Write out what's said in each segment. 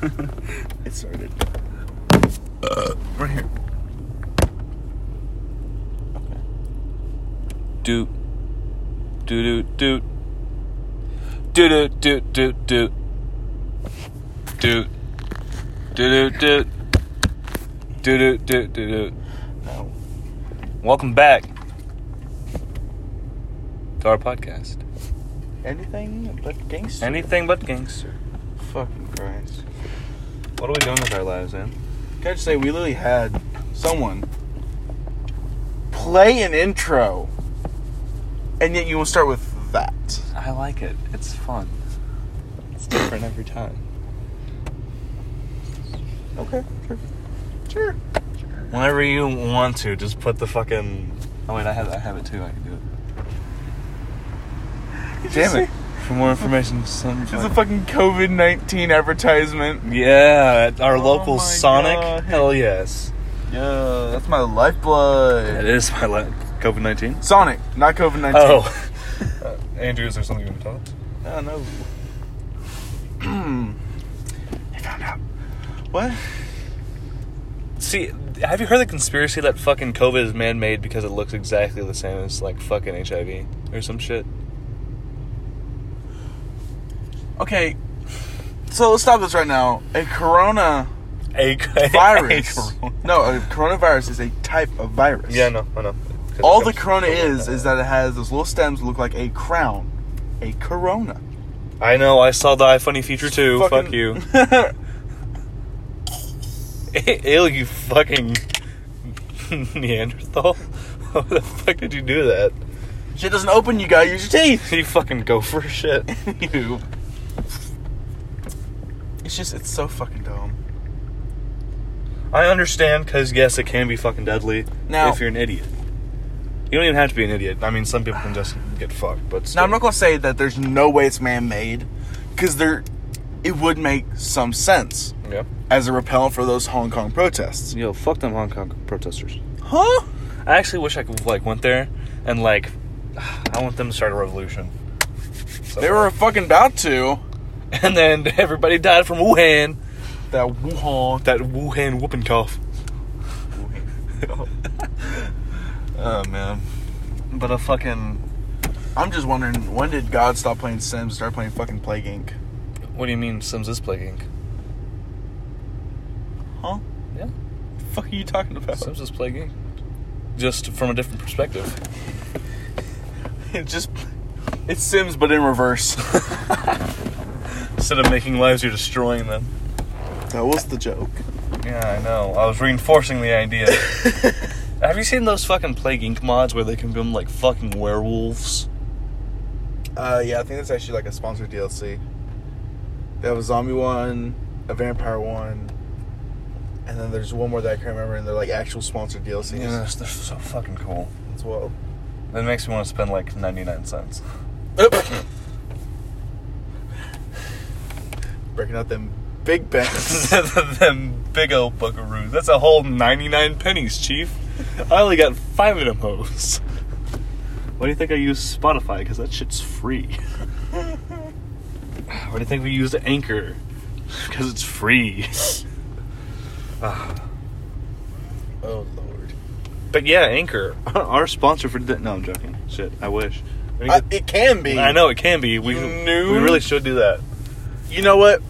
it started. Uh, right here. Okay. Doot. Doot doot doot. Doot doot doot doot. Doot. Doot doot doot. Doot doot doot doot doot. No. Welcome back to our podcast. Anything but gangster. Anything but gangster. Fucking Christ. What are we doing with our lives, man? Can I just say, we literally had someone play an intro, and yet you will start with that. I like it. It's fun. It's different every time. Okay, sure. Sure. Whenever you want to, just put the fucking. Oh wait, I have I have it too. I can do it. Damn it! For more information, some. It's a fucking COVID 19 advertisement. Yeah, at our Oh local Sonic. God. Hell yes. Yeah, that's my lifeblood. That is my le- COVID nineteen. Sonic, not COVID 19. Oh. uh, Andrew, is there something you want to tell us? Oh, no. Hmm. I found out. What? See, have you heard the conspiracy that fucking COVID is man-made because it looks exactly the same as like fucking HIV or some shit? Okay, so let's stop this right now. A corona A, virus. no, a coronavirus is a type of virus. Yeah, no, I know. All the corona is is that it has those little stems that look like a crown. A corona. I know. I saw the iFunny feature too. Fuck you. Ew, you fucking Neanderthal. How the fuck did you do that? Shit doesn't open. You gotta use your teeth. You fucking gopher shit. you. It's just it's so fucking dumb. I understand because yes, it can be fucking deadly Now- if you're an idiot. You don't even have to be an idiot. I mean, some people can just get fucked, but Now still. I'm not gonna say that there's no way it's man-made, because there, it would make some sense Yeah. as a repellent for those Hong Kong protests. Yo, fuck them Hong Kong protesters. Huh? I actually wish I could like went there and like I want them to start a revolution. So- They were fucking about to. and then everybody died from Wuhan. That Wuhan. That Wuhan whooping cough. oh man. But a fucking I'm just wondering when did God stop playing Sims start playing fucking Plague Inc? what do you mean Sims is Plague Inc? Huh? Yeah. The fuck are you talking about? Sims is Plague Inc. Just from a different perspective. it just it's Sims but in reverse. Instead of making lives, you're destroying them. that was the joke. Yeah, I know. I was reinforcing the idea. Have you seen those fucking Plague Inc. mods where they can become like fucking werewolves? Uh, yeah, I think that's actually like a sponsored DLC. They have a zombie one, a vampire one, and then there's one more that I can't remember, and they're like actual sponsored DLCs Yeah, they're, so fucking cool. as well. That makes me want to spend like 99 cents. Breaking out them big bands. them big old buckaroos. That's a whole 99 pennies, chief. I only got five of them hoes. Why do you think I use Spotify? Because that shit's free. Why do you think we use Anchor? Because it's free. Oh lord. But yeah, Anchor, our sponsor for the. No, I'm joking. Shit, I wish. I, it can be. I know it can be. We we really should do that. You know what?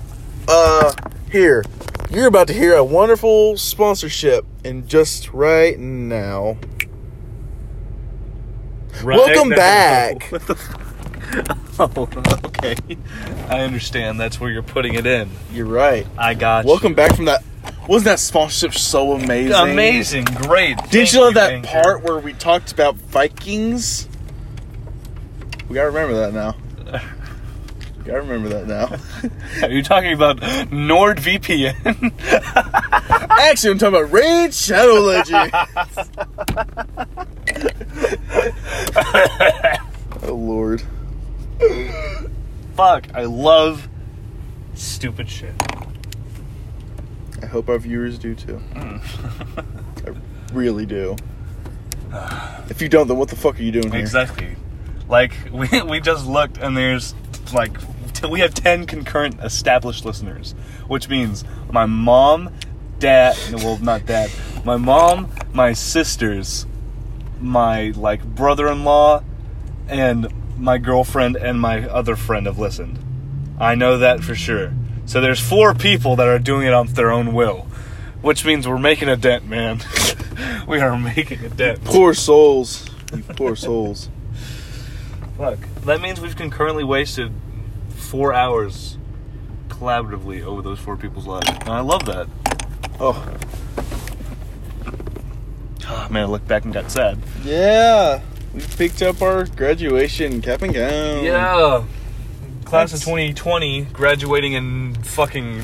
Uh, here. You're about to hear a wonderful sponsorship and just right now. Welcome now. back. What the fuck? Oh, okay. I understand. That's where you're putting it in. You're right. I got Welcome you. back from that. Wasn't that sponsorship so amazing? Amazing, great. Thank you love that part where we talked about Vikings? We gotta remember that now. Gotta remember that now. Are you talking about NordVPN? Actually, I'm talking about Raid Shadow Legends. oh lord. Fuck, I love stupid shit. I hope our viewers do too. Mm. I really do. If you don't, then what the fuck are you doing here? Exactly. Like we we just looked and there's like t- we have ten concurrent established listeners, which means my mom, dad, well not dad, my mom, my sisters, my like brother-in-law, and my girlfriend and my other friend have listened. I know that for sure. So there's four people that are doing it off their own will, which means we're making a dent, man. we are making a dent. Poor souls. You poor souls. Fuck. That means we've concurrently wasted four hours collaboratively over those four people's lives. And I love that. Oh, Ah, man, I looked back and got sad. yeah. We picked up our graduation cap and gown. Yeah. Class of 2020 graduating in fucking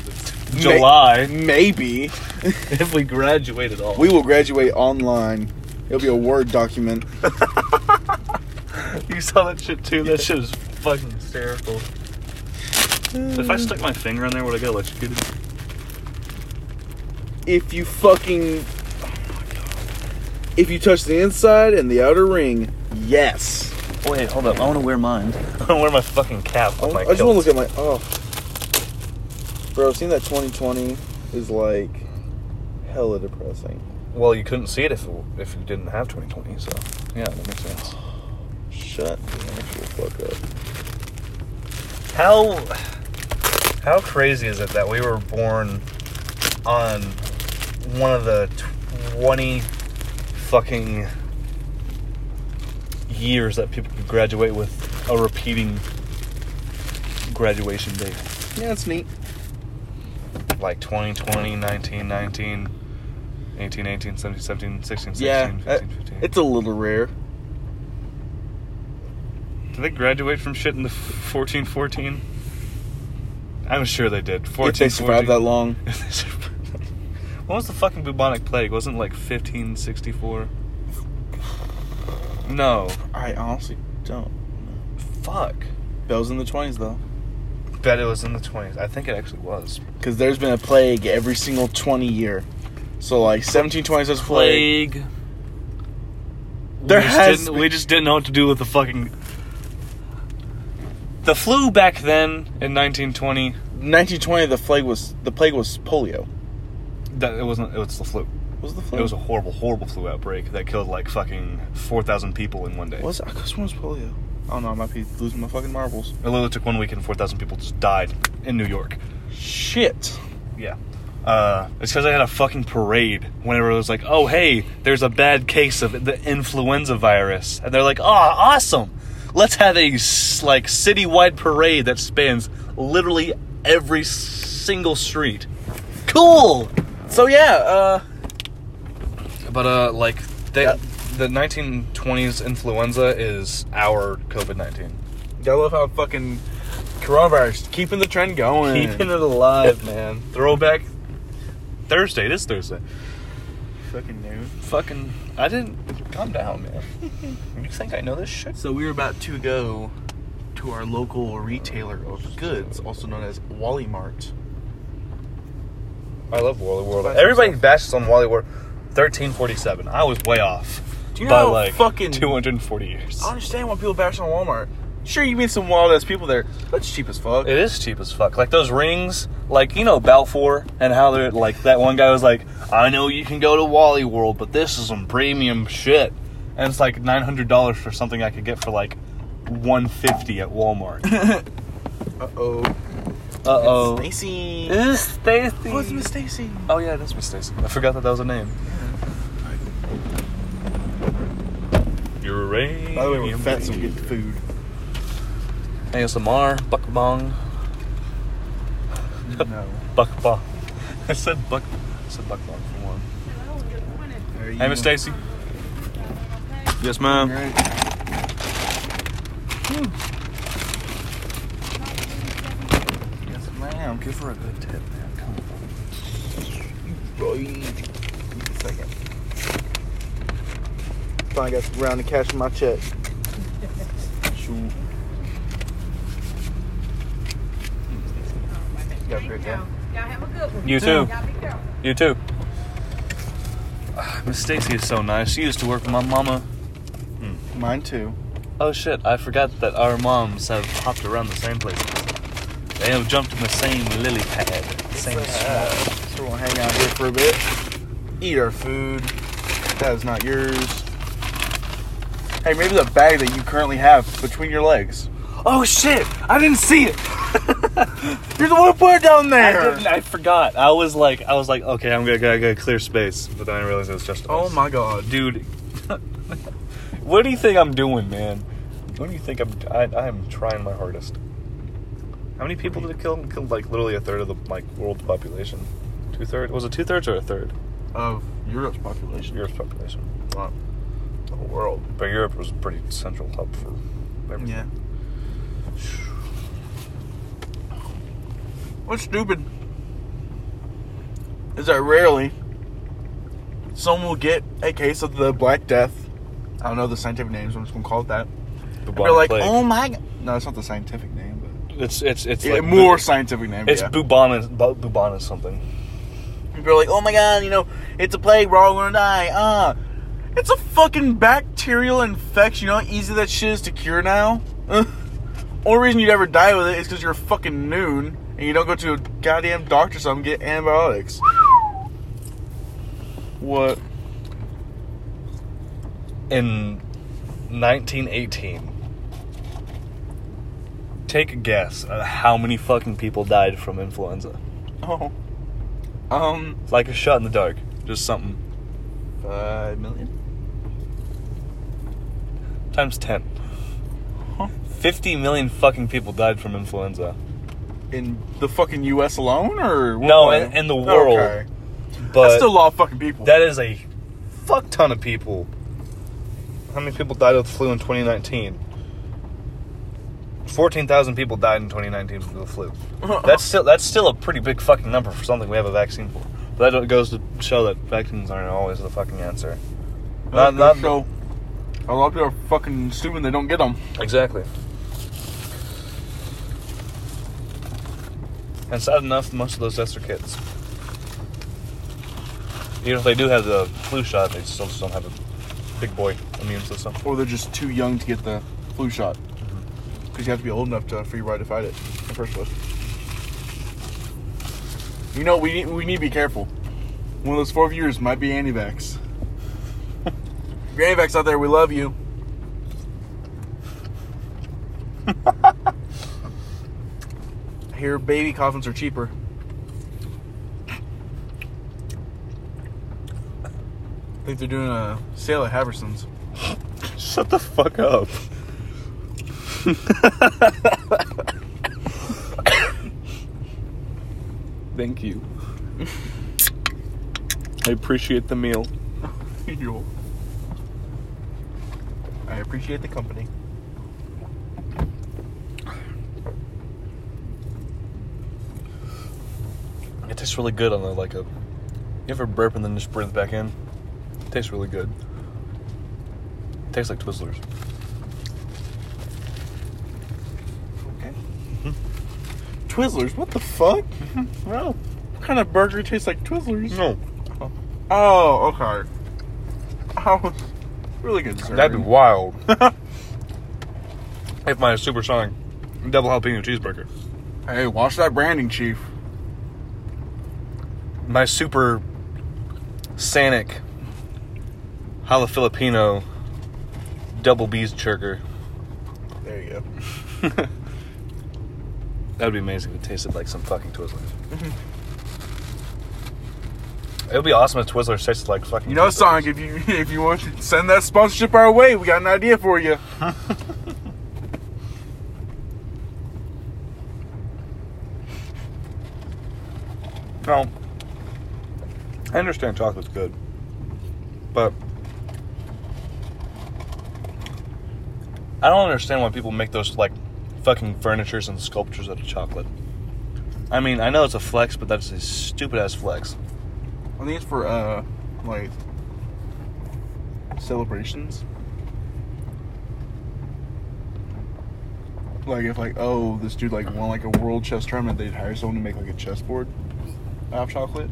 July. Maybe. if we graduate at all. We will graduate online. It'll be a Word document. you saw that shit too? That shit is fucking hysterical. If I stuck my finger in there, would I get electrocuted? If you fucking. Oh. If you touch the inside and the outer ring, yes. Oh, wait, hold up. I want to wear mine. I want to wear my fucking cap I, with oh, my I just want to look at my. Oh. Bro, seeing that 2020 is like hella depressing. Well, you couldn't see it if if you didn't have 2020. So yeah, that makes sense. Shut the actual fuck up. How how crazy is it that we were born on one of the 20 fucking years that people could graduate with a repeating graduation date? Yeah, it's neat. Like 2020, 19, 19, 18, 18, 17, 17, 16, 16, Yeah, 15, uh, 15. it's a little rare. Did they graduate from shit in the 14, 14? I'm sure they did. 14, if they survived that long. when was the fucking bubonic plague? Wasn't it like 1564? No. I honestly don't. Fuck. That was in the 20s though. Bet it was in the 20s. I think it actually was. Because there's been a plague every single 20 year. So like 1720s was plague. Plague. There we has didn't, been- we just didn't know what to do with the fucking. The flu back then in 1920. 1920 the plague was the plague was polio. That it wasn't. It was the flu. Was the flu? It was a horrible, horrible flu outbreak that killed like fucking 4,000 people in one day. Was I guess when was polio? Oh no, I might be losing my fucking marbles. It literally took one week and 4,000 people just died in New York. Shit. Yeah. Uh, it's because I had a fucking parade whenever it was like, oh, hey, there's a bad case of the influenza virus. And they're like, oh, awesome. Let's have a like citywide parade that spans literally every single street. Cool. So yeah, uh But uh, like they, Yeah. the 1920s influenza is our COVID 19. I love how fucking coronavirus keeping the trend going. Keeping it alive, man. Throwback Thursday. It is Thursday. fucking new. Fucking, I didn't. Calm down, man. you think I know this shit? So we're about to go to our local retailer of goods, also known as Wally Mart. I love Wally World. Everybody bashes on Wally World. 1347. I was way off. Do you by know how like fucking- 240 years. I understand why people bash on Walmart. Sure, you meet some wild ass people there. That's cheap as fuck. It is cheap as fuck. Like those rings, like you know Balfour, and how they're like that one guy was like, "I know you can go to Wally World, but this is some premium shit," and it's like nine hundred dollars for something I could get for like one fifty at Walmart. Uh oh. Uh oh. Stacy. Is Stacy? Oh, it's Miss Stacy. Oh yeah, it is Miss Stacy. I forgot that that was a name. You're Uranium. By the way, we're fat, so we get food. ASMR, Buckbong, No. Buckbong. I said Buck. I said Buckbong for one. Hey, Miss Stacy. Yes, ma'am. Yes, ma'am. Give her a good tip, man. Come on. Right. Second. Finally got some around to cashing my check. Shoot. Have a great day. Y'all have a good one. You too. Y'all be careful. You too. Ah, Miss Stacy is so nice. She used to work with my mama. Mine too. Oh shit! I forgot that our moms have hopped around the same places. They have jumped in the same lily pad. Same Yes, swamp. uh, So we're gonna hang out here for a bit, eat our food. That is not yours. Hey, maybe the bag that you currently have between your legs. Oh shit! I didn't see it. You're the one who put it down I there. didn't. I forgot. I was like, I was like, okay, I'm gonna, gonna, gonna clear space, but then I realized it was just. Oh my god. dude. what do you think I'm doing, man? What do you think I'm? I, I am trying my hardest. How many people did it kill? It killed like literally a third of the like world's population. Two thirds? Was it two thirds or a third? Of Europe's population. Europe's population. Wow. The whole world. But Europe was a pretty central hub for everything. Yeah. What's stupid is that rarely someone will get a case of the Black Death. I don't know the scientific names. I'm just gonna call it that. Be Bubonic like, plague. oh my god. No, it's not the scientific name, but It's it's it's yeah, like more bu- scientific name. It's yeah. bubonic. bu- Bubonic something. People are like, oh my god, you know, it's a plague, we're all gonna die. Ah, it's a fucking bacterial infection. You know how easy that shit is to cure now? Only reason you'd ever die with it is because you're a fucking noon and you don't go to a goddamn doctor or something get antibiotics. What? in 1918 take a guess at how many fucking people died from influenza Oh. Um, it's like a shot in the dark just something five million? times 10 Huh? 50 million fucking people died from influenza In the fucking US alone or? No, in- in the world. Okay. but That's still a lot of fucking people. that is a fuck ton of people how many people died of the flu in 2019 14,000 people died in 2019 from the flu That's still that's still a pretty big fucking number for something we have a vaccine for. But that goes to show that vaccines aren't always the fucking answer. Not, Not- so. A lot of people are fucking stupid. They don't get them. Exactly. And sad enough, most of those deaths are kids. Even if they do have the flu shot, they still just don't have a big boy immune system. or they're just too young to get the flu shot. Mm-hmm. Because you have to be old enough to for your body to fight it in the first place. You know, we need, we need to be careful. One of those four viewers might be anti-vax. If you're anti-vax out there, we love you. Baby coffins are cheaper. I think they're doing a sale at Haverson's. Shut the fuck up. Thank you. I appreciate the meal. I appreciate the company. It tastes really good on the like a. You ever burp and then just breathe back in? It tastes really good. It tastes like Twizzlers. Okay. Mm-hmm. Twizzlers, what the fuck? Mm-hmm. No, What kind of burger tastes like Twizzlers? no, Oh, okay. Oh, really good. Sir. that'd be wild. if my supersonic double jalapeno cheeseburger, hey, watch that branding, chief. My super sanic hala Filipino double bees churger. There you go. That'd be amazing if it tasted like some fucking Twizzlers. Mm-hmm. it would be awesome if Twizzlers tasted like fucking. You know, Twizzlers. Sonic, if you if you want to send that sponsorship our way, we got an idea for you. No. I understand chocolate's good. But I don't understand why people make those like fucking furnitures and sculptures out of chocolate. I mean, I know it's a flex, but that's a stupid ass flex. I think it's for uh like celebrations. Like if like oh this dude like won like a world chess tournament, they'd hire someone to make like a chessboard out of chocolate.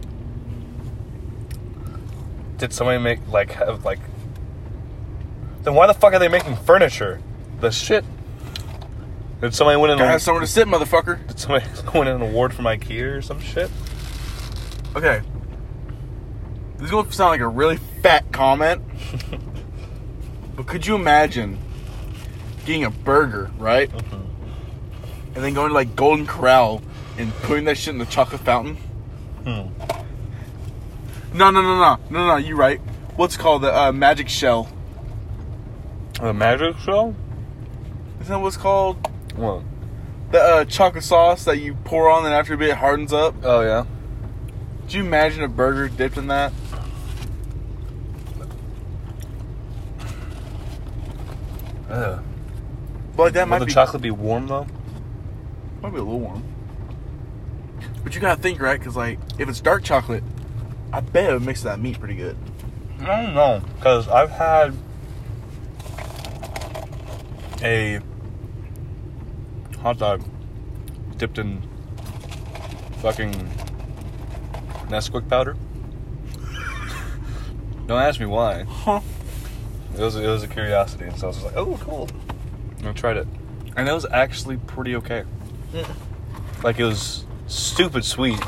Did somebody make like have like then why the fuck are they making furniture? The shit Did somebody win an Gotta have somewhere to sit, motherfucker. Did somebody win an award from IKEA or some shit? Okay. This is going to sound like a really fat comment. but could you imagine getting a burger, right? And then going to like Golden Corral and putting that shit in the chocolate fountain? Hmm. No, no, no, no. No, no, you right. What's called? The uh, magic shell. The magic shell? Isn't that what's called? What? The uh, chocolate sauce that you pour on and after a bit it hardens up. Oh yeah. Could you imagine a burger dipped in that? Ugh. But like, that Will might the be chocolate be warm though? Might be a little warm. But you gotta think, right? Because, like, if it's dark chocolate, I bet it would mix that meat pretty good. I don't know, because I've had a hot dog dipped in fucking Nesquik powder. Don't ask me why. Huh? It was it was a curiosity, and so I was just like, "Oh, cool." And I tried it, and it was actually pretty okay. Mm. Like it was stupid sweet,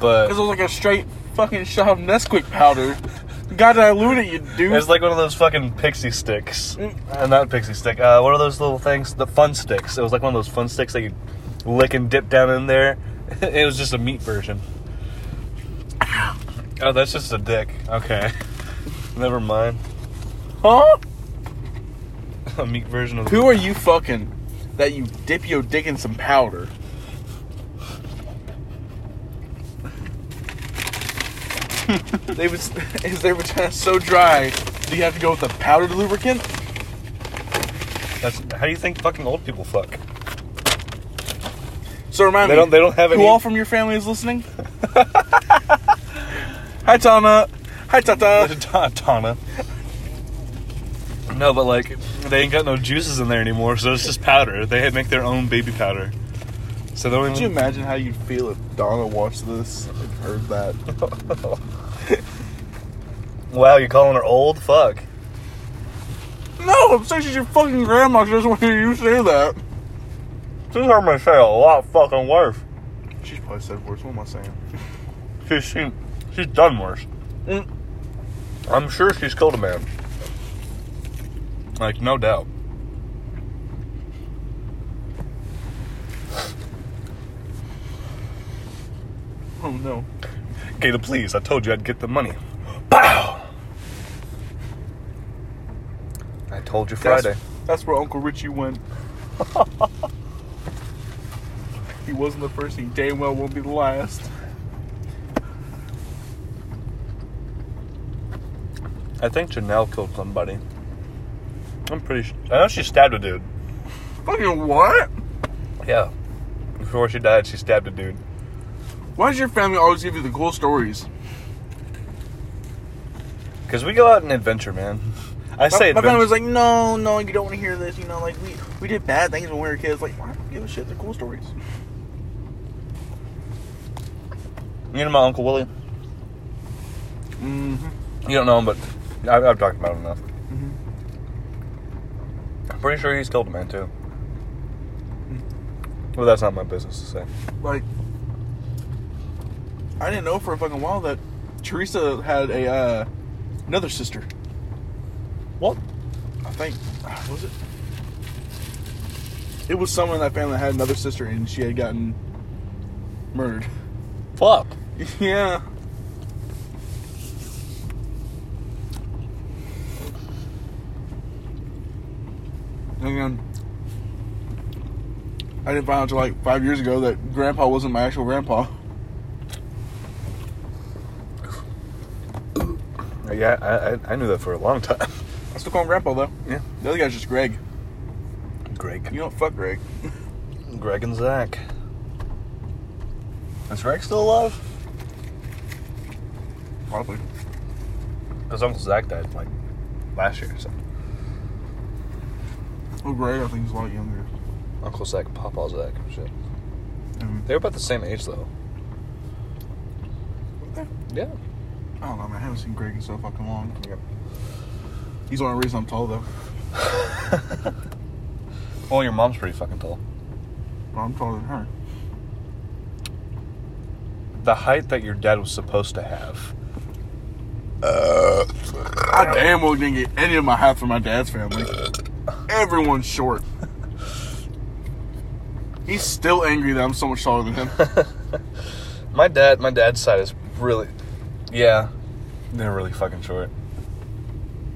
but Because it was like a straight fucking shot of Nesquik powder. You gotta dilute it, you dude. It's like one of those fucking pixie sticks. and Uh, not pixie stick. Uh, what are those little things? The fun sticks. It was like one of those fun sticks that you lick and dip down in there. it was just a meat version. Oh, that's just a dick. Okay. Never mind. huh? A meat version of Who are you fucking that you dip your dick in some powder? they was is their vagina so dry? Do you have to go with a powdered lubricant? That's how do you think fucking old people fuck? So remind They me, don't- they don't have any. who any- all from your family is listening? Hi Tana. Hi Tata. Ta- Tana. No, but like they ain't got no juices in there anymore, so it's just powder. They had make their own baby powder. So they don't Could you imagine how you'd feel if Donna watched this and heard that? Wow, you're calling her old? Fuck. No, I'm saying she's your fucking grandma. She doesn't want to hear you say that. She's heard me say a lot fucking worse. She's probably said worse. What am I saying? She's she, she's done worse. Mm. I'm sure she's killed a man. Like no doubt. Oh no. Gator, please. I told you I'd get the money. Pow! I told you Friday. That's, that's where Uncle Richie went. he wasn't the first. He damn well won't be the last. I think Janelle killed somebody. I'm pretty sure. I know she stabbed a dude. Fucking what? Yeah. Before she died, she stabbed a dude. Why does your family always give you the cool stories? Because we go out and adventure, man. I My, say my family was like, no, no, you don't want to hear this. You know, like we we did bad things when we were kids. Like, why don't give a shit? They're cool stories. you know my Uncle Willie? Mm-hmm. You don't know him, but I've, I've talked about him enough. Mhm. I'm pretty sure he's killed a man, too. Well, that's not my business to say. Like, I didn't know for a fucking while that Teresa had a uh, another sister. What? I think was it. It was someone in that family that had another sister, and she had gotten murdered. Fuck. yeah. And then I didn't find out until like five years ago that Grandpa wasn't my actual grandpa. Yeah, I, I, I knew that for a long time. I still call him Grandpa though. Yeah. The other guy's just Greg. Greg. You don't fuck Greg. Greg and Zach. Is Greg still alive? Probably. Because Uncle Zach died like last year. or So Oh, Greg, I think he's a lot younger. Uncle Zach, Papa Zach, shit. Um, They were about the same age though. Yeah. I don't know, man. I haven't seen Greg in so fucking long. He's the only reason I'm tall, though. Well, your mom's pretty fucking tall. Well, I'm taller than her. The height that your dad was supposed to have. Uh, I damn well didn't get any of my height from my dad's family. Everyone's short. He's still angry that I'm so much taller than him. My dad, my dad's side is really, yeah, they're really fucking short.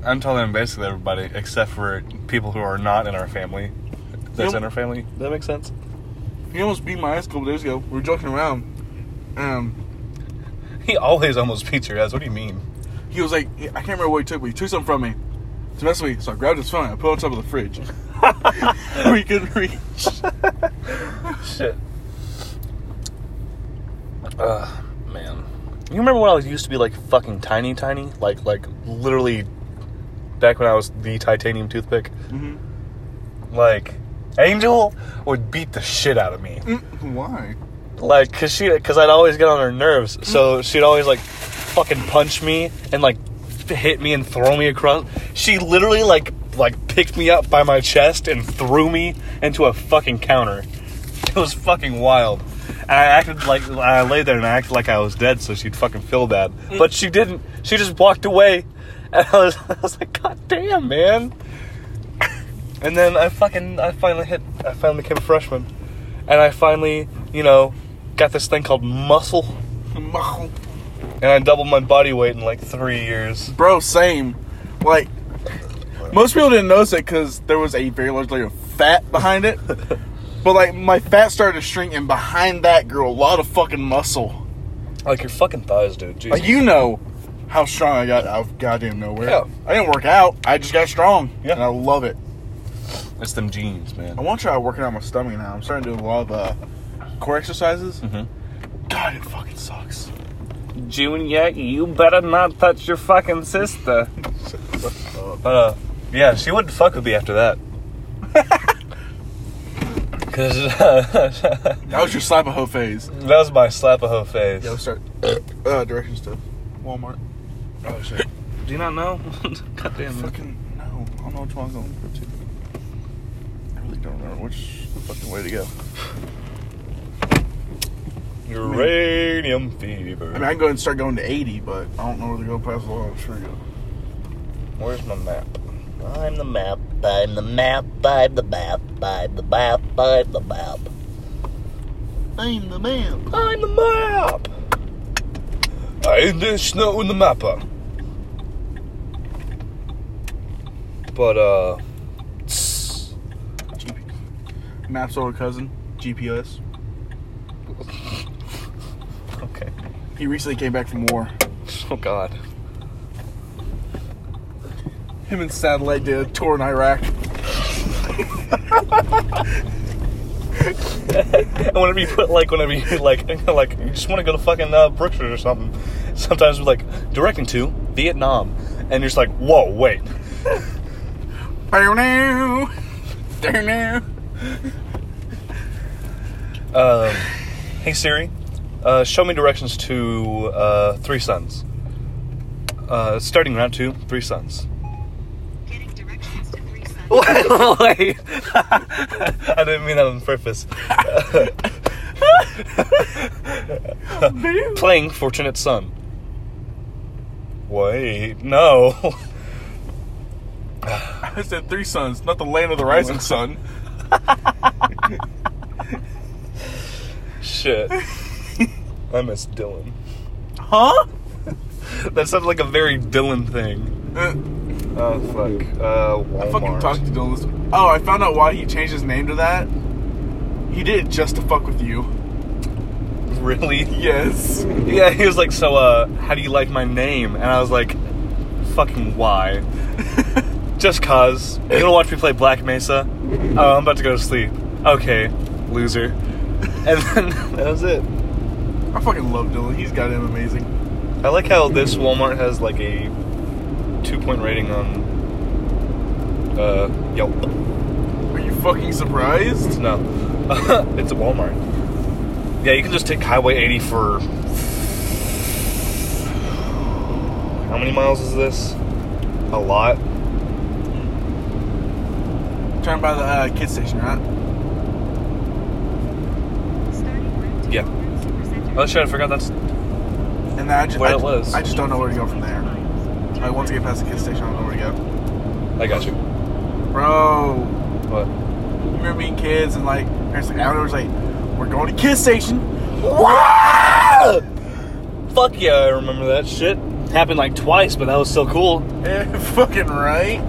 I'm telling than basically everybody except for people who are not in our family. That's Yep. in our family. Does that make sense? He almost beat my ass a couple days ago. We were joking around. Um, He always almost beats your ass. What do you mean? he was like, I can't remember what he took, but he took something from me to mess with me. So I grabbed his phone, I put it on top of the fridge. we could reach. Shit. Uh, man. You remember when I was used to be like fucking tiny, tiny? Like, like literally back when I was the titanium toothpick? Mhm. Like, Angel would beat the shit out of me. Mm, Why? Like, cause she, cause I'd always get on her nerves. So she'd always like fucking punch me and like hit me and throw me across. She literally like, like picked me up by my chest and threw me into a fucking counter. It was fucking wild. And I acted like I lay there and I acted like I was dead, so she'd fucking feel bad. But she didn't. She just walked away, and I was, I was like, God damn, man. And then I fucking, I finally hit, I finally became a freshman, and I finally, you know, got this thing called muscle, Muscle. and I doubled my body weight in like three years. Bro, same. Like, most people didn't notice it because there was a very large layer of fat behind it. but, like, my fat started to shrink, and behind that grew a lot of fucking muscle. Like your fucking thighs, dude. Uh, Jesus. Like, you know how strong I got out of goddamn nowhere. Yeah. I didn't work out, I just got strong. Yeah. And I love it. it's them jeans, man. I want to try working out my stomach now. I'm starting to do a lot of uh, core exercises. Mhm. God, it fucking sucks. Junior, you better not touch your fucking sister. But uh, yeah, she wouldn't fuck with me after that. Cause uh, That was your slap a hoe phase. that was my slap a hoe phase. Yeah, let's start. Uh, directions to Walmart. Oh shit! Do you not know? God damn it! Fucking no, I don't know which one I'm going to. I really don't remember which fucking way to go. Uranium fever. I mean, I can go and start going to 80, but I don't know where to go past the Long go. Where's my map? I'm the map, I'm the map, I'm the map, I'm the map, I'm the map. I'm the man. I'm the map. I'm the snow in the mapper. But uh, Maps older cousin, GPS. okay. He recently came back from war. Oh God. Him and Satellite did a tour in Iraq. And whenever you put like, whenever you like, like, you just want to go to fucking uh, Brookshire or something. Sometimes we're like directing to Vietnam, and you're just like, whoa, wait. Down now. Down now. Um, hey Siri, uh, show me directions to uh, Three Sons. Uh, starting round two, Three Sons. Getting directions to three sons. Wait, I didn't mean that on purpose. Playing Fortunate Son. Wait, no. I said three sons, not the land of the rising sun. Shit. I miss Dylan. Huh? That sounds like a very Dylan thing. Uh, Oh fuck. Uh, Walmart. I fucking talked to Dylan. Oh, I found out why he changed his name to that. He did it just to fuck with you. Really? Yes. Yeah, he was like, so, uh, how do you like my name? And I was like, fucking why? Just cause. You're gonna watch me play Black Mesa? Oh, I'm about to go to sleep. Okay, loser. And then that was it. I fucking love Dylan. He's goddamn amazing. I like how this Walmart has like a two point rating on uh, Yelp. Are you fucking surprised? No, it's a Walmart. Yeah, you can just take Highway 80 for. How many miles is this? A lot. Trying by the uh, kid station, right? Starting route to Yeah. Oh shit! I forgot that's. And then I just, Where I, it was. I just don't know where to go from there. Like once I get past the kid station, I don't know where to go. I got you. Bro, What? you remember being kids and like parents like I was like, we're going to kid station. Fuck yeah! I remember that shit. Happened like twice, but that was so cool. Eh, fucking right.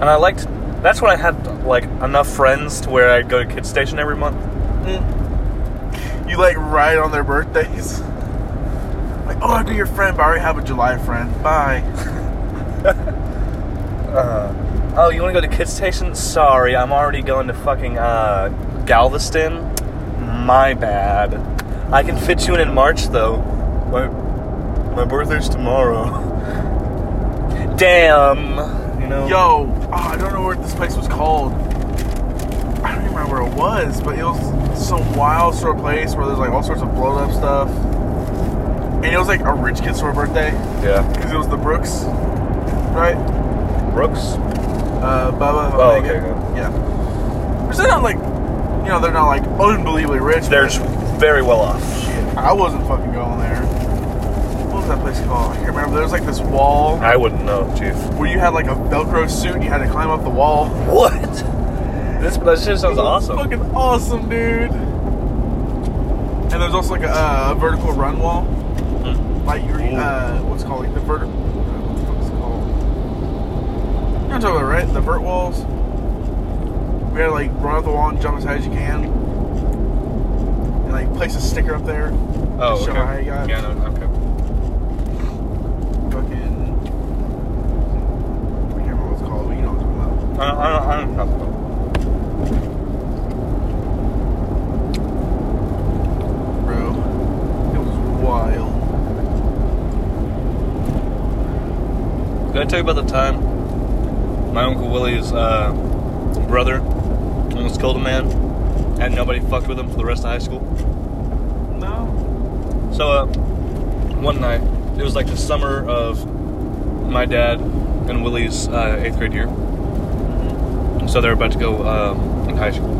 And I liked. That's when I had like enough friends to where I'd go to kids station every month. You like ride on their birthdays. Like, oh, I'd be your friend, but I already have a July friend. Bye. Uh, oh, you want to go to kids station? Sorry, I'm already going to fucking uh, Galveston. My bad. I can fit you in in March though. My my birthday's tomorrow. Damn. Know. Yo, oh, I don't know what this place was called. I don't even remember where it was, but it was some wild sort of place where there's like all sorts of blown up stuff. And it was like a rich kid's sort of birthday Yeah. because it was the Brooks, right? Brooks. Uh, Bubba. Oh, Omega. okay, Yeah. Which they're not like, you know, they're not like unbelievably rich. They're but- very well off. Shit, I wasn't fucking going there. What that place called? I can't remember. There was like this wall I wouldn't know, Chief. where you had like a Velcro suit and you had to climb up the wall. What? This that shit sounds awesome. Fucking awesome, dude. And there's also like a, uh, a vertical run wall. Like you're, uh, what's it called? Like the vertical. What the fuck is it called? You know what I'm talking about, right? The vert walls. We had to like run up the wall and jump as high as you can. And like place a sticker up there. Oh, to show okay. how you got Yeah, okay. fucking. I can't remember what it's called, but you know what I'm talking about. I I don't, I don't. Bro, it was wild. Did I tell you about the time my uncle Willie's uh, brother almost killed a man and nobody fucked with him for the rest of high school? No. So, uh, one night, it was like the summer of my dad and Willie's uh, eighth grade year. So they're about to go um, in high school.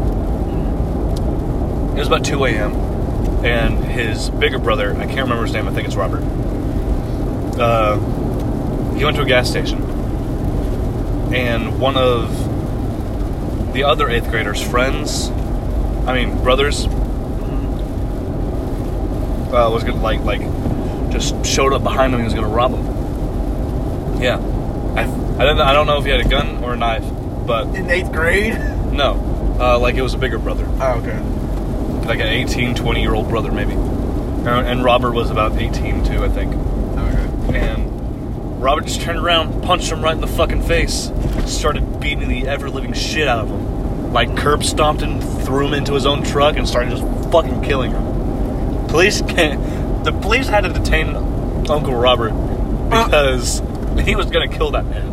It was about 2 a.m. And his bigger brother, I can't remember his name, I think it's Robert. Uh, he went to a gas station. And one of the other eighth graders' friends, I mean, brothers, uh, was gonna like like just showed up behind him. He was gonna rob him. Yeah, I I don't know, I don't know if he had a gun or a knife, but In eighth grade? no, uh, like it was a bigger brother, Oh, okay. like an 18, 20 year old brother maybe, and, Robert was about 18 too, I think. Okay. And Robert just turned around, punched him right in the fucking face, started beating the ever living shit out of him, like curb stomped him, threw him into his own truck, and started just fucking killing him. Police can't. The police had to detain Uncle Robert because he was gonna kill that man.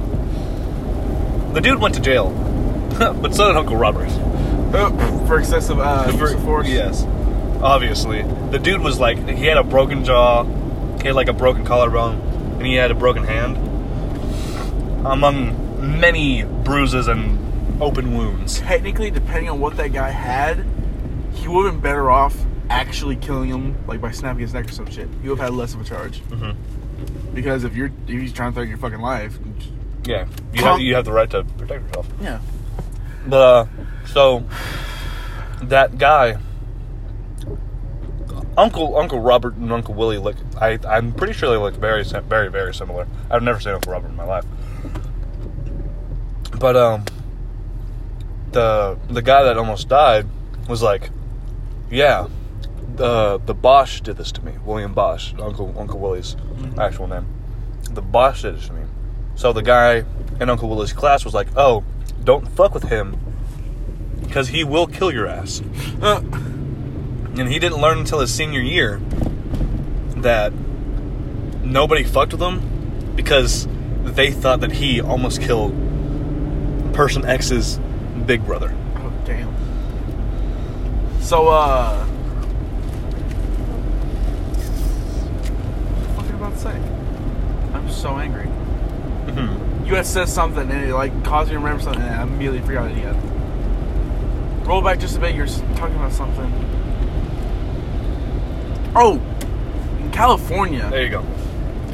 The dude went to jail, but so did Uncle Robert. Oh, for excessive uh, of force? Yes, obviously. The dude was like he had a broken jaw, he had like a broken collarbone, and he had a broken hand, among many bruises and open wounds. Technically, depending on what that guy had, he would have been better off actually killing him, like by snapping his neck or some shit. He would have had less of a charge. Mhm. Because if you're if he's trying to threaten your fucking life, Yeah, you have, you have the right to protect yourself. yeah. But uh, so that guy, Uncle Uncle Robert and Uncle Willie look. I I'm pretty sure they look very very very similar. I've never seen Uncle Robert in my life. But um, the the guy that almost died was like, yeah, the the Bosch did this to me. William Bosch, Uncle Uncle Willie's actual name. The Bosch did this to me. So the guy in Uncle Willie's class was like, oh, don't fuck with him because he will kill your ass. Uh, And he didn't learn until his senior year that nobody fucked with him because they thought that he almost killed person X's big brother. oh damn. So uh, what am I about to say? I'm so angry. Mhm. you had said something and it like caused you to remember something and I immediately forgot it again. Roll back just a bit. You're talking about something. Oh, in California. There you go.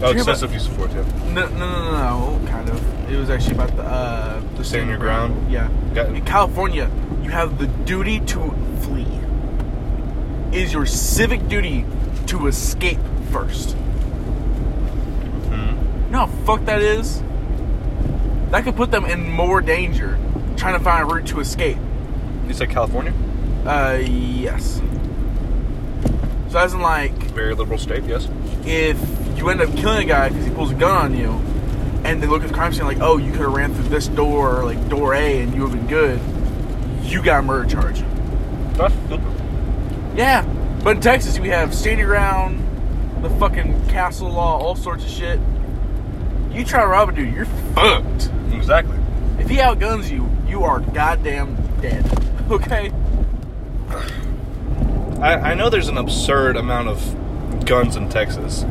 Oh, excessive use of force, yeah. No, no, no, no, no, kind of. It was actually about the uh, the Stand your stand ground? Yeah. Got In California, you have the duty to flee. It is your civic duty to escape first. Mhm. You know how fuck that is? That could put them in more danger trying to find a route to escape. You said California? Uh, yes. So as in like, Very liberal state, yes. if you end up killing a guy because he pulls a gun on you, and they look at the crime scene like, oh, you could have ran through this door, or like door A, and you would have been good, you got a murder charge. That's good. Yeah, but in Texas we have stand your ground, the fucking castle law, all sorts of shit. You try to rob a dude, you're fucked. Exactly. If he outguns you, you are goddamn dead. Okay? I, I know there's an absurd amount of guns in Texas.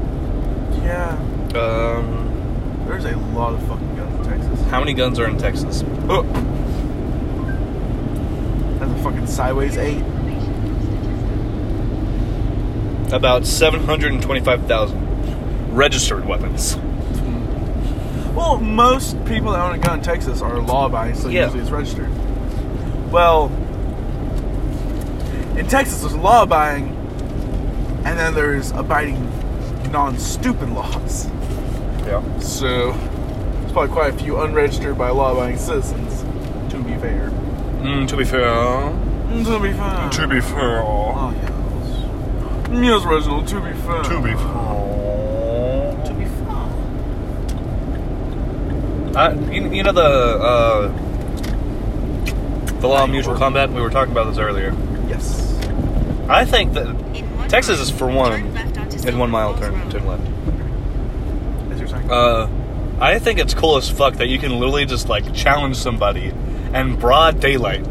Yeah. Um, There's a lot of fucking guns in Texas. how many guns are in Texas? Oh. That's a fucking sideways eight. About 725,000 registered weapons. Well, most people that own a gun in Texas are law abiding, so Yeah. usually it's registered. Well, in Texas, there's law abiding, and then there's abiding non stupid laws. Yeah. So, there's probably quite a few unregistered by law abiding citizens, to be fair. Mm, to be fair. Mm, To be fair. To be fair. Oh, yes. Yes, Reginald, to be fair. To be fair. To be fair. I, you, you know the uh, the law of mutual combat. We were talking about this earlier. Yes. I think that Texas is for one turn in one mile turn turn left. Is your second? Uh, I think it's cool as fuck that you can literally just like challenge somebody in broad daylight,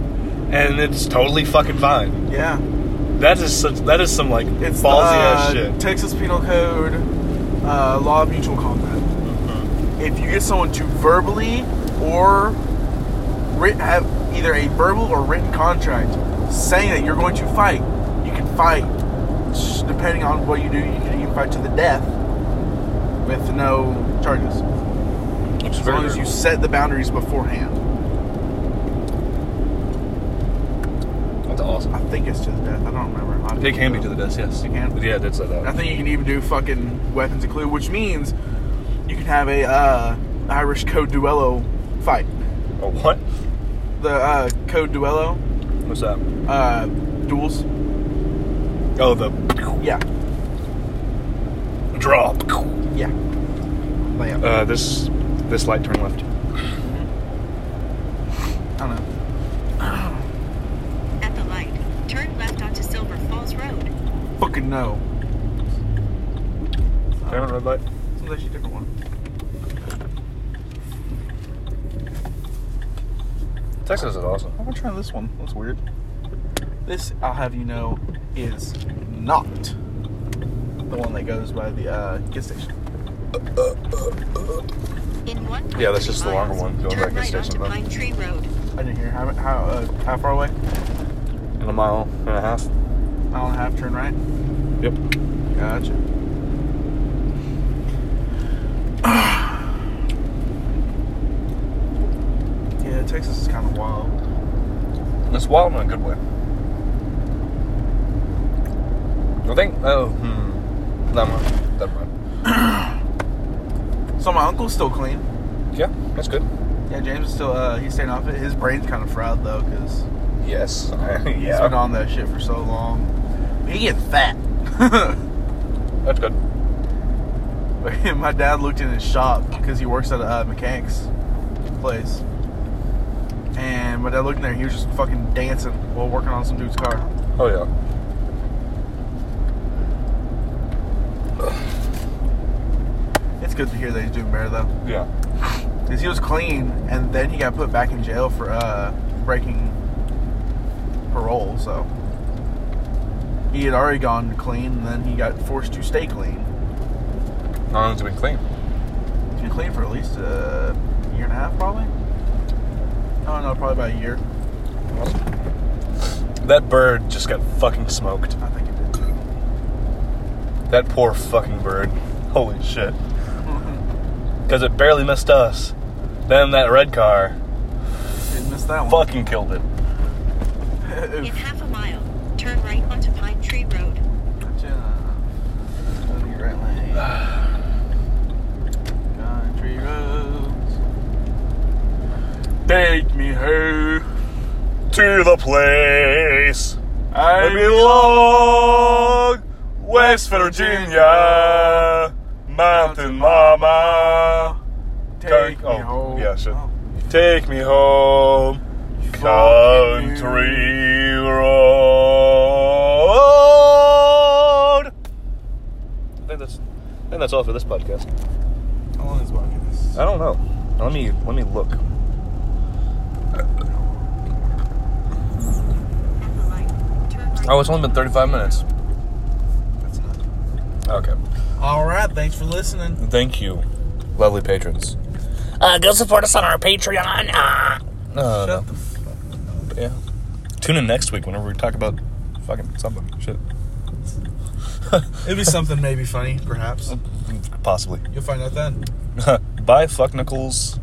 and it's totally fucking fine. yeah. That is such. That is some like It's ballsy the, ass shit. Texas Penal Code, uh, Law of Mutual Combat. If you get someone to verbally or writ- have either a verbal or written contract saying that you're going to fight, you can fight. Depending on what you do, you can even fight to the death with no charges. As long as you set the boundaries beforehand. That's awesome. I think it's to the death. I don't remember. I It can be to the death, yes. It can? Yeah, it did say I think you can even do fucking weapons included, which means you can have a uh, Irish code duello fight. Oh, what? The uh, code duello What's that? uh, duels. Oh, the Yeah, draw. yeah. Layup. Uh, this this light turn left. I don't know. At the light, turn left onto Silver Falls Road. Fucking no. Turn red light. It's actually a different one. Texas is awesome. I'm gonna try this one. That's weird. This, I'll have you know, is not the one that goes by the uh, gas station. In one Yeah, that's just the longer one, going turn back to the right station, onto though. Pine Tree Road. I didn't hear how how uh, how far away? In a mile and a half. Mile and a half. Turn right. Yep. Gotcha. yeah, Texas is kind of wild. It's wild in a good way. I think. Oh, hmm. Never mind. Never mind. So my uncle's still clean. Yeah, that's good. Yeah, James is still uh, he's staying off it. His brain's kind of fried though because Yes. yeah, he's been on that shit for so long. He gets fat. That's good. my dad looked in his shop because he works at a uh, mechanics place. And my dad looked in there, he was just fucking dancing while working on some dude's car. Oh yeah. It's good to hear that he's doing better though. Yeah. Because he was clean and then he got put back in jail for uh, breaking parole, so. He had already gone clean and then he got forced to stay clean. How long's it been clean? He's been clean for at least a year and a half, probably. Oh know, probably about a year. That bird just got fucking smoked. I think it did too. That poor fucking bird. Holy shit. Because it barely missed us. Then that red car Didn't miss that one. fucking killed it. In half a mile, turn right onto Pine Tree Road. Gotcha. Go to your right lane. Country roads. Take me home. To the place I I belong, West Virginia, Mountain Mama. Take me oh, home. yeah, shit. Oh. Take me home, country road. I think that's, I think that's all for this podcast. How long is podcast? I don't know. Let me let me look. At the light, turn right. Oh, it's only been 35 minutes. That's enough. Okay. All right. Thanks for listening. Thank you, lovely patrons. Uh, go support us on our Patreon. Ah. Uh, Shut no. the fuck Yeah. Tune in next week whenever we talk about fucking something. Shit. It'd be something maybe funny, perhaps. Possibly. You'll find out then. Bye, fuck Nichols.